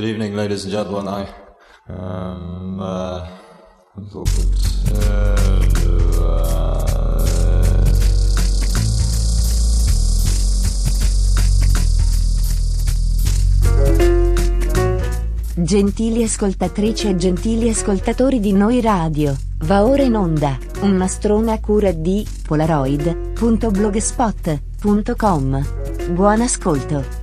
Good evening, ladies and gentlemen. I um, uh, Gentili ascoltatrici e gentili ascoltatori di Noi Radio, va ora in onda, un nastrone a cura di polaroid.blogspot.com. Buon ascolto.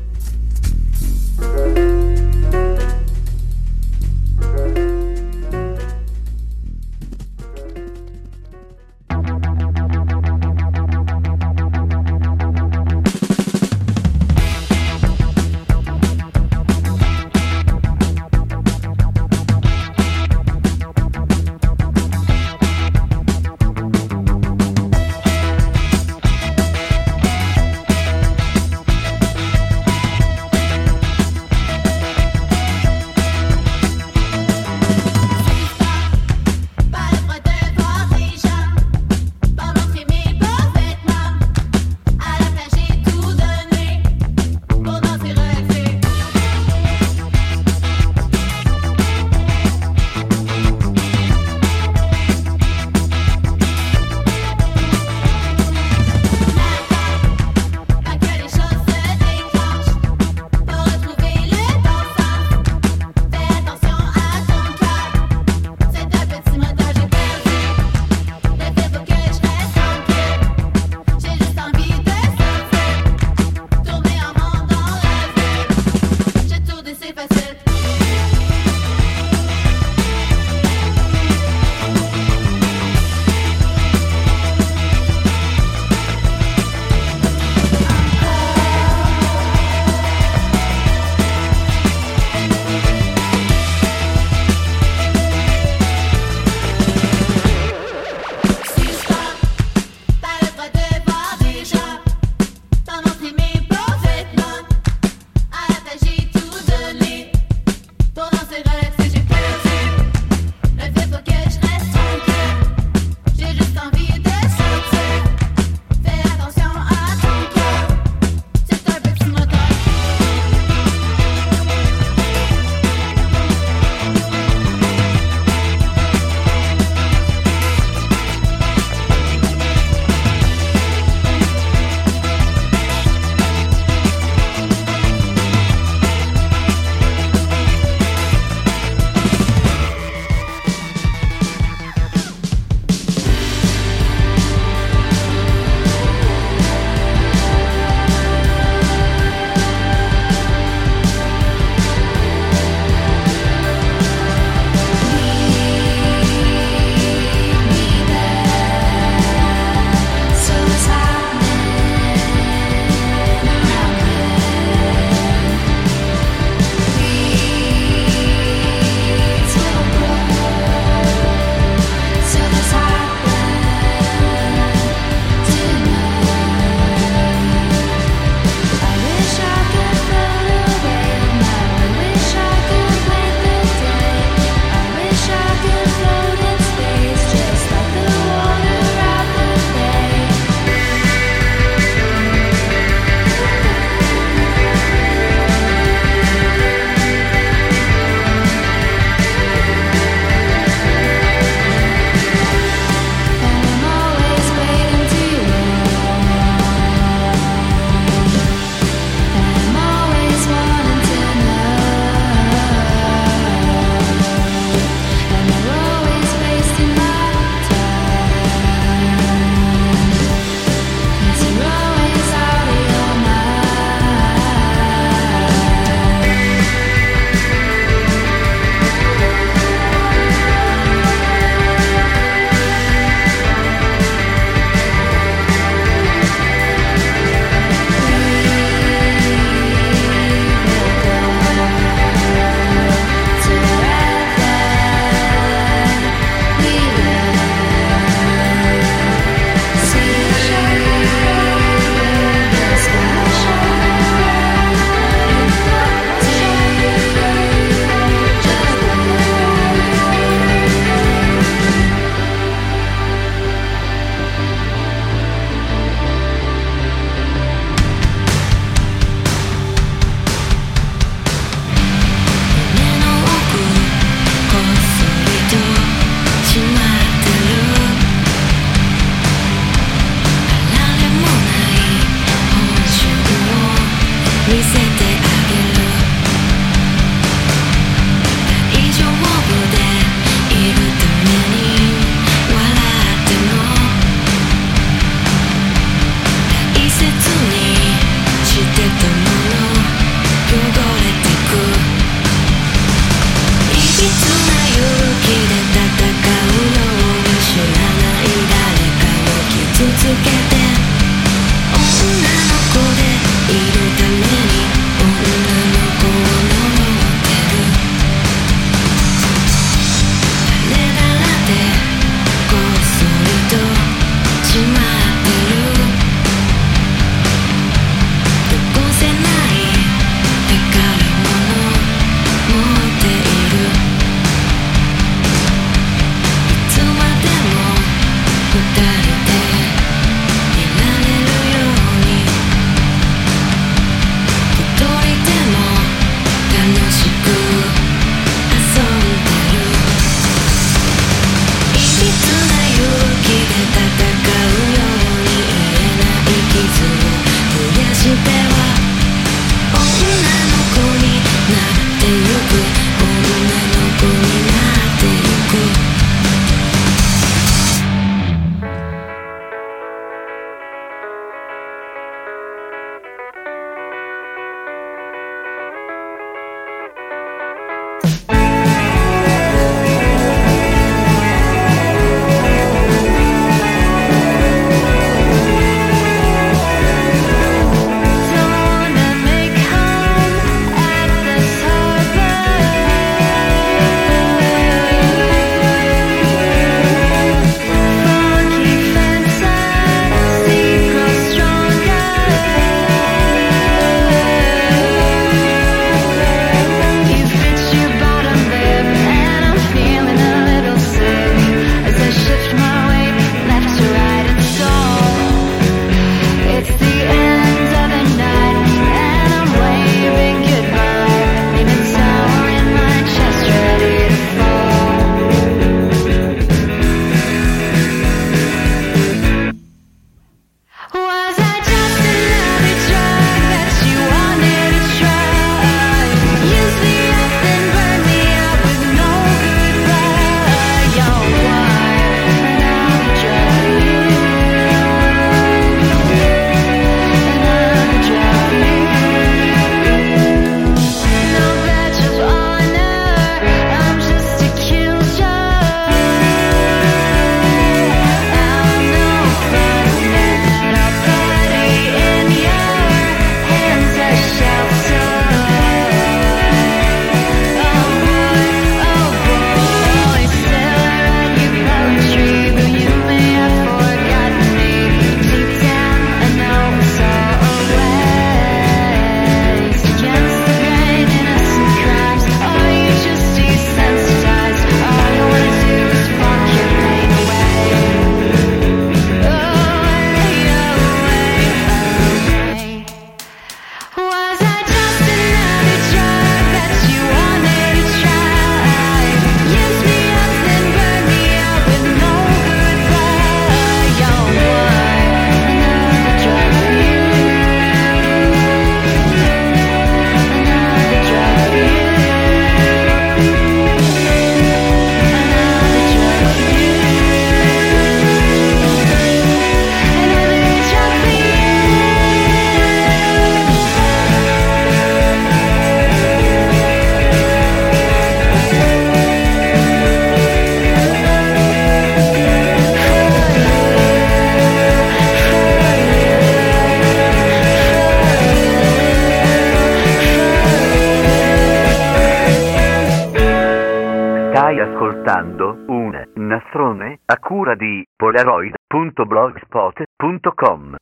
cura di polaroid.blogspot.com.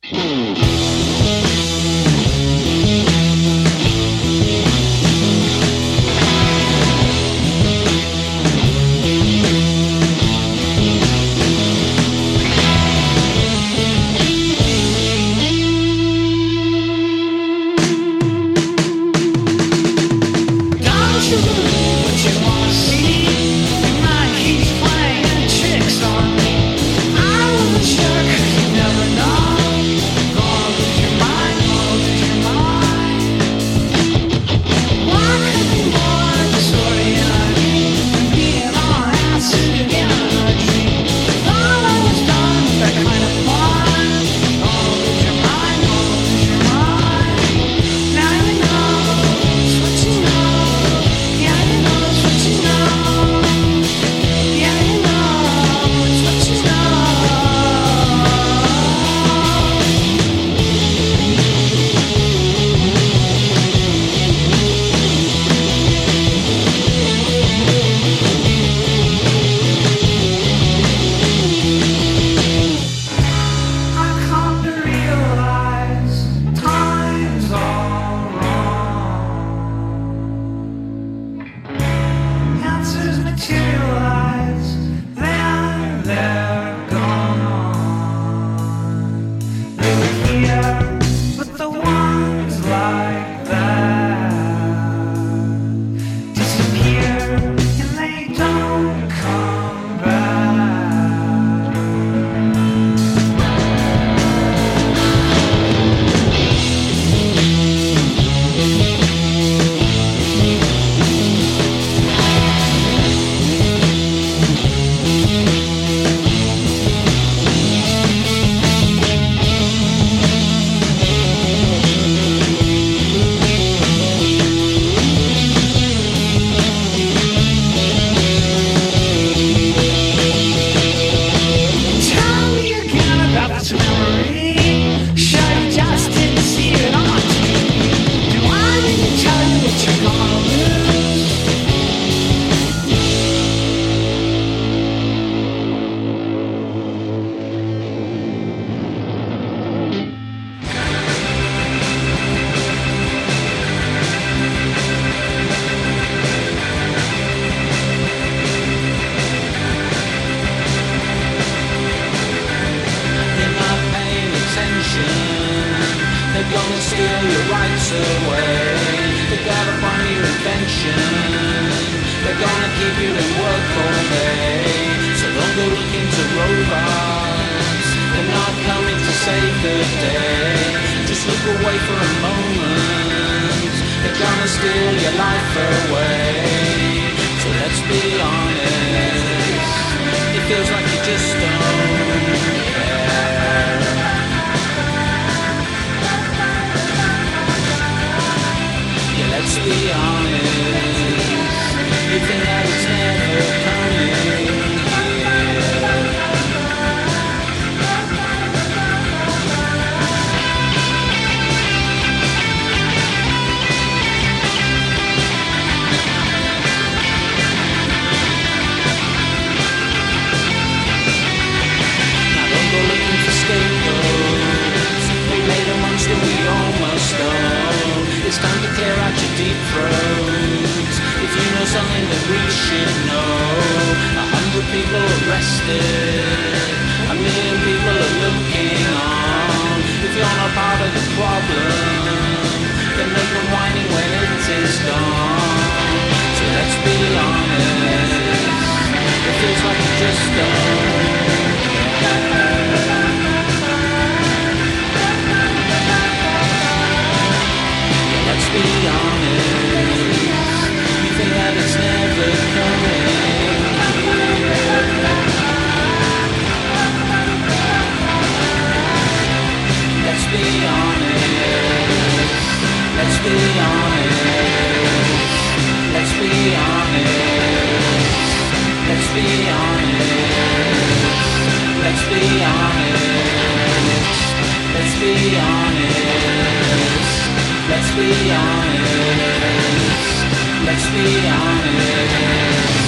be honest. It feels something that we should know. A hundred people arrested, a million people are looking on. If you're not part of the problem, then no you're whining when it is gone. So let's be honest, it feels like you just do Let's be honest be honest. Let's be honest. Let's be honest. Let's be honest. Let's be honest. Let's be honest. Let's be honest.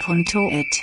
Neuradio.it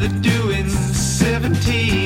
your doing 17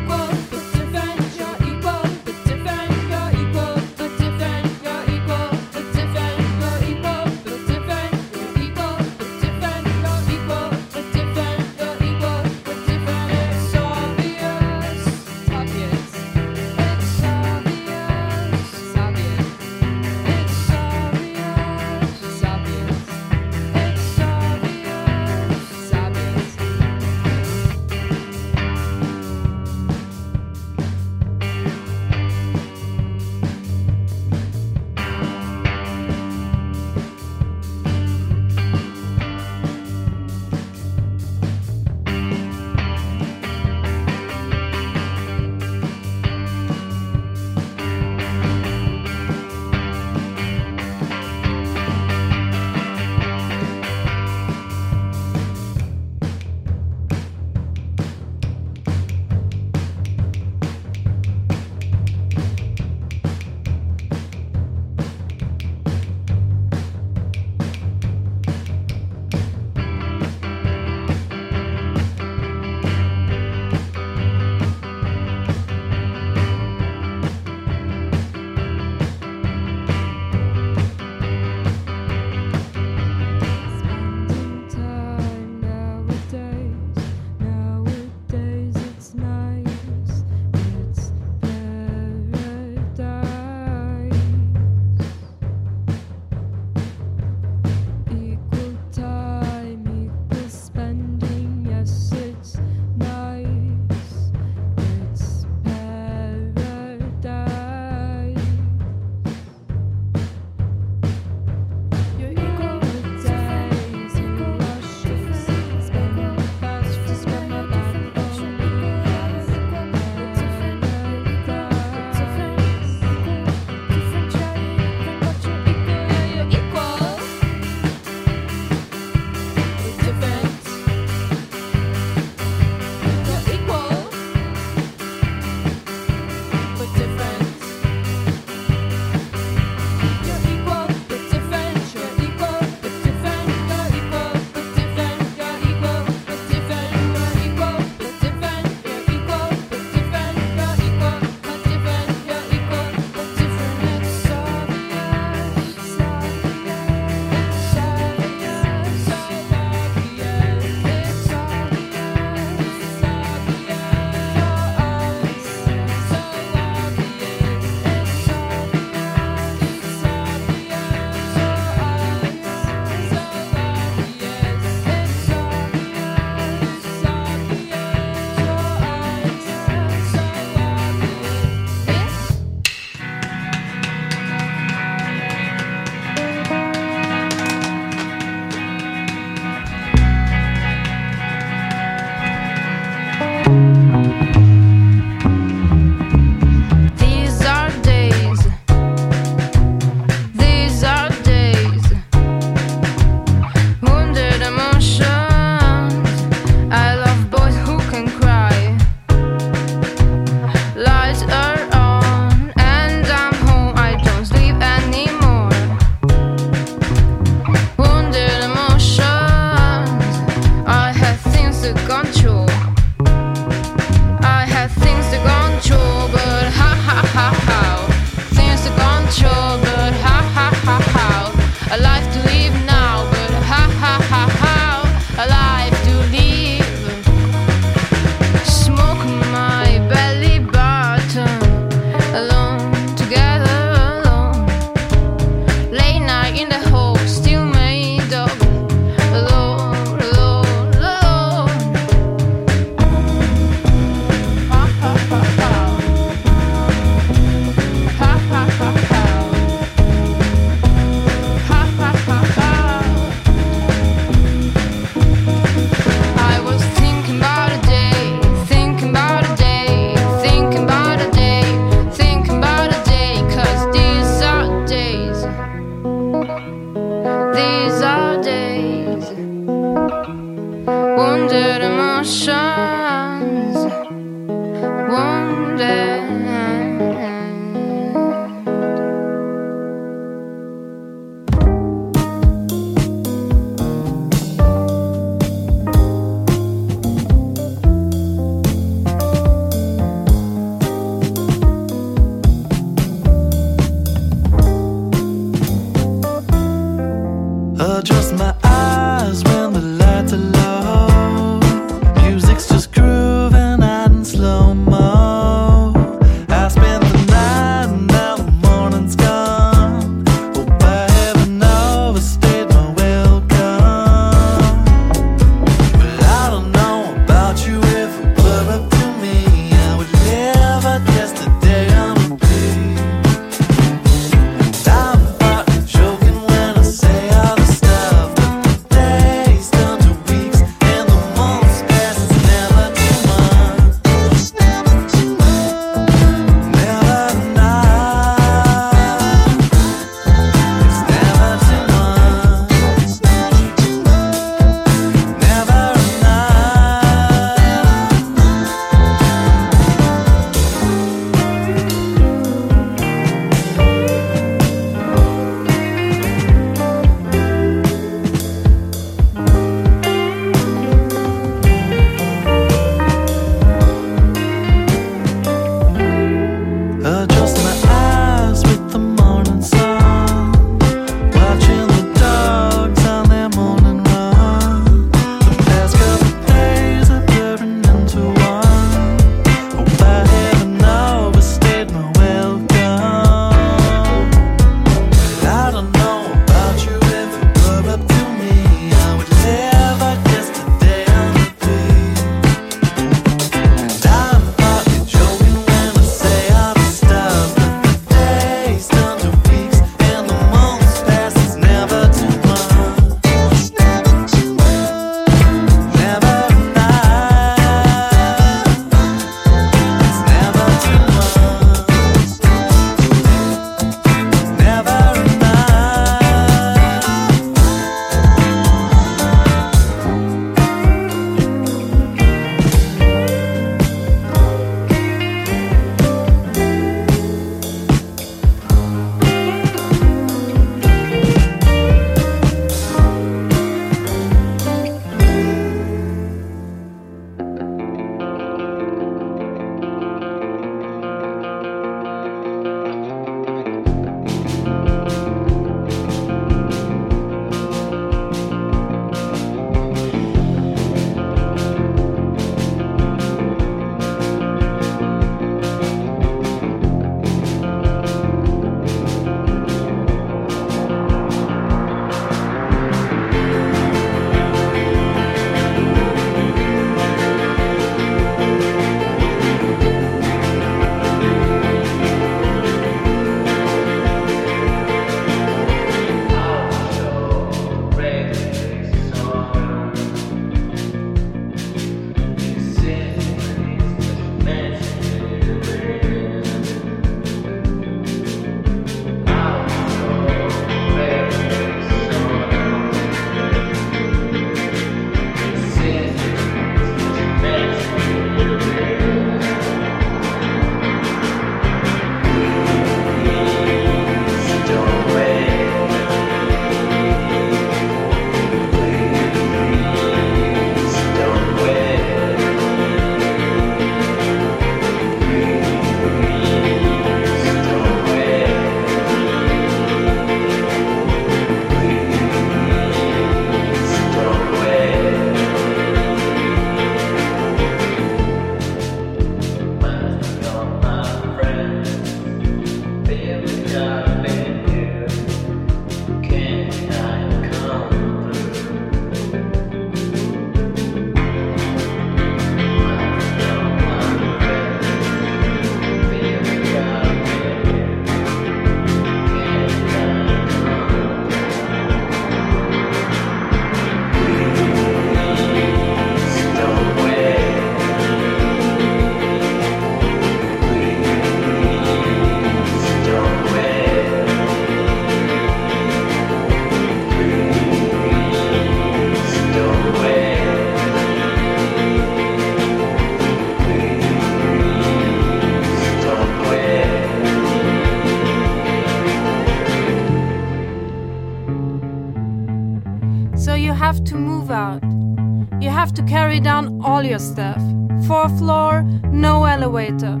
staff. Fourth floor, no elevator.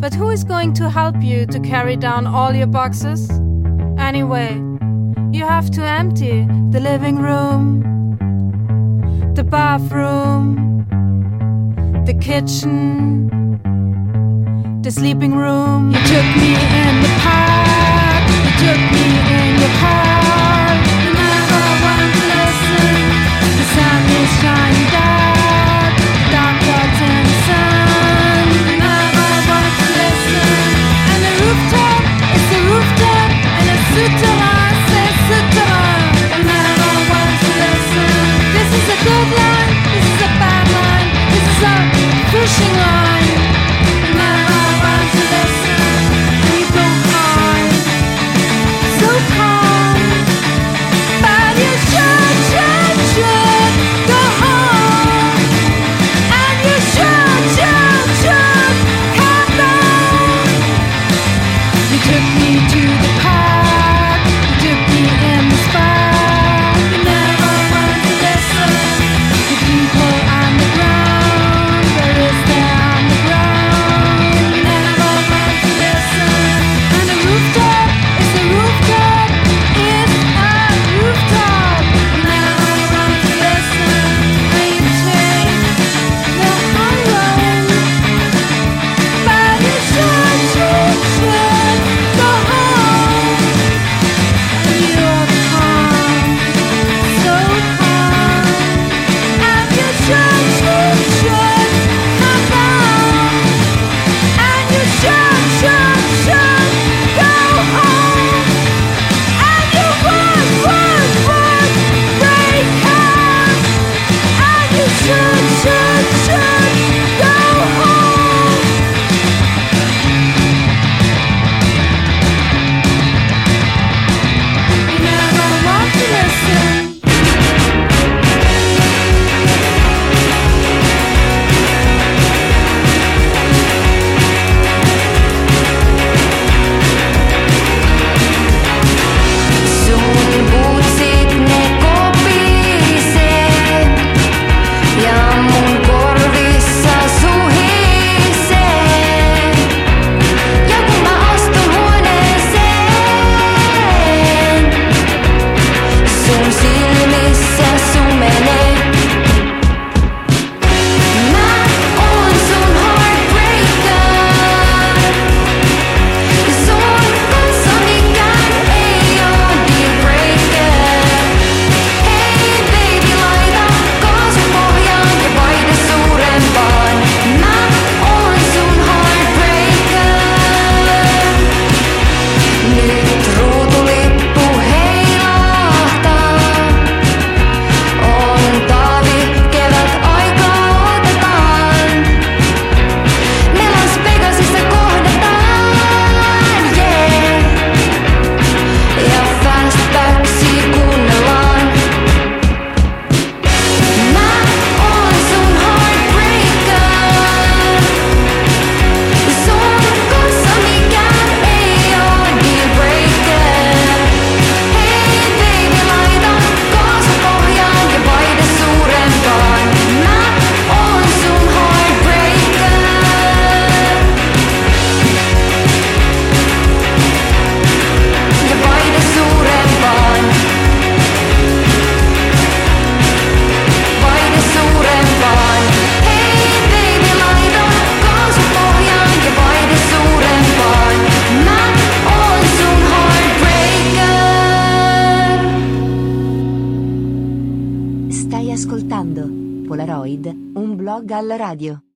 But who is going to help you to carry down all your boxes? Anyway, you have to empty the living room, the bathroom, the kitchen, the sleeping room. You took me in the park, you took me in the park. Gall Radio.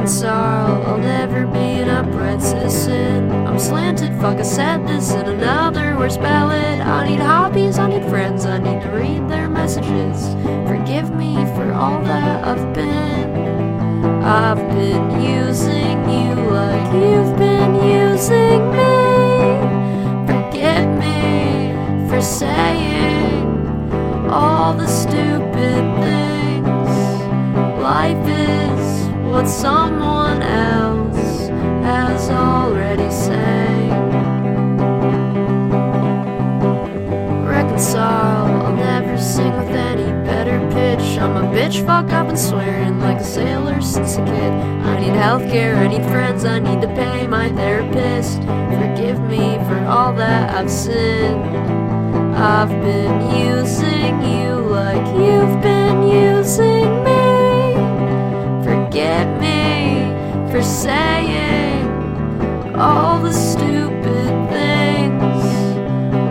and sorrow. I'll never be an upright citizen. I'm slanted, fuck a sadness in another worse ballad. I need hobbies, I need friends, I need to read their messages. Forgive me for all that I've been. I've been using you like you've been using me. Forget me for saying. What someone else has already sang. Reconcile, I'll never sing with any better pitch. I'm a bitch, fuck, I've been swearing like a sailor since a kid. I need healthcare, I need friends, I need to pay my therapist. Forgive me for all that I've sinned. I've been using you like you've been using. Forgive me for saying all the stupid things.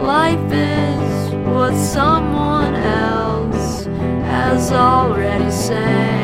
Life is what someone else has already sang.